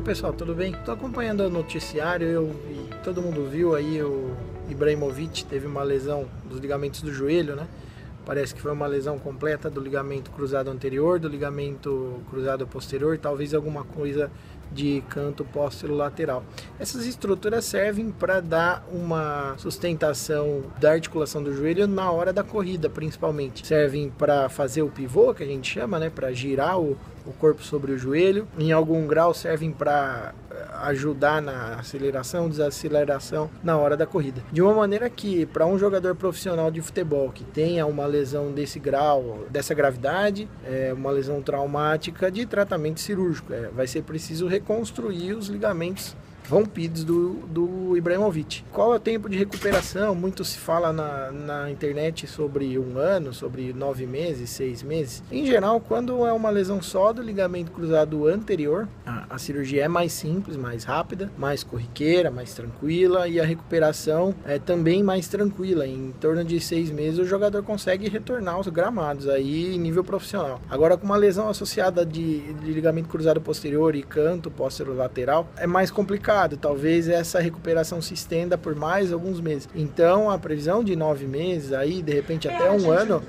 pessoal, tudo bem? Tô acompanhando o noticiário eu, e todo mundo viu aí o Ibrahimovic teve uma lesão dos ligamentos do joelho, né? Parece que foi uma lesão completa do ligamento cruzado anterior, do ligamento cruzado posterior, talvez alguma coisa de canto lateral. Essas estruturas servem para dar uma sustentação da articulação do joelho na hora da corrida, principalmente. Servem para fazer o pivô, que a gente chama, né, para girar o, o corpo sobre o joelho. Em algum grau servem para eh, ajudar na aceleração, desaceleração na hora da corrida. De uma maneira que para um jogador profissional de futebol que tenha uma lesão desse grau, dessa gravidade, é, uma lesão traumática de tratamento cirúrgico, é, vai ser preciso reconstruir os ligamentos rompidos do, do Ibrahimovic. Qual é o tempo de recuperação? Muito se fala na, na internet sobre um ano, sobre nove meses, seis meses. Em geral, quando é uma lesão só do ligamento cruzado anterior, a, cirurgia é mais simples, mais rápida, mais corriqueira, mais tranquila e a recuperação é também mais tranquila. Em torno de seis meses, o jogador consegue retornar aos gramados aí em nível profissional. Agora, com uma lesão associada de, de ligamento cruzado posterior e canto posterior lateral, é mais complicado. Talvez essa recuperação se estenda por mais alguns meses. Então, a previsão de nove meses, aí, de repente, até um ano.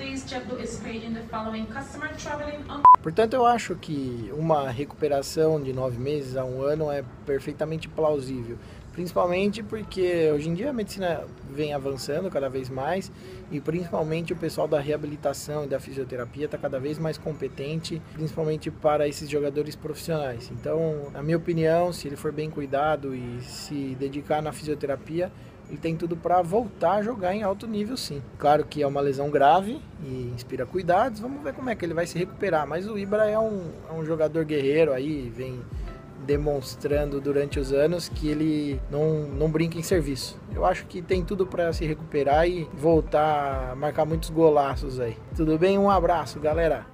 Portanto, eu acho que uma recuperação de nove meses a um ano é perfeitamente plausível principalmente porque hoje em dia a medicina vem avançando cada vez mais e principalmente o pessoal da reabilitação e da fisioterapia está cada vez mais competente, principalmente para esses jogadores profissionais. Então, na minha opinião, se ele for bem cuidado e se dedicar na fisioterapia, ele tem tudo para voltar a jogar em alto nível, sim. Claro que é uma lesão grave e inspira cuidados. Vamos ver como é que ele vai se recuperar. Mas o Ibra é um, é um jogador guerreiro aí, vem demonstrando durante os anos que ele não, não brinca em serviço. Eu acho que tem tudo para se recuperar e voltar a marcar muitos golaços aí. Tudo bem? Um abraço, galera.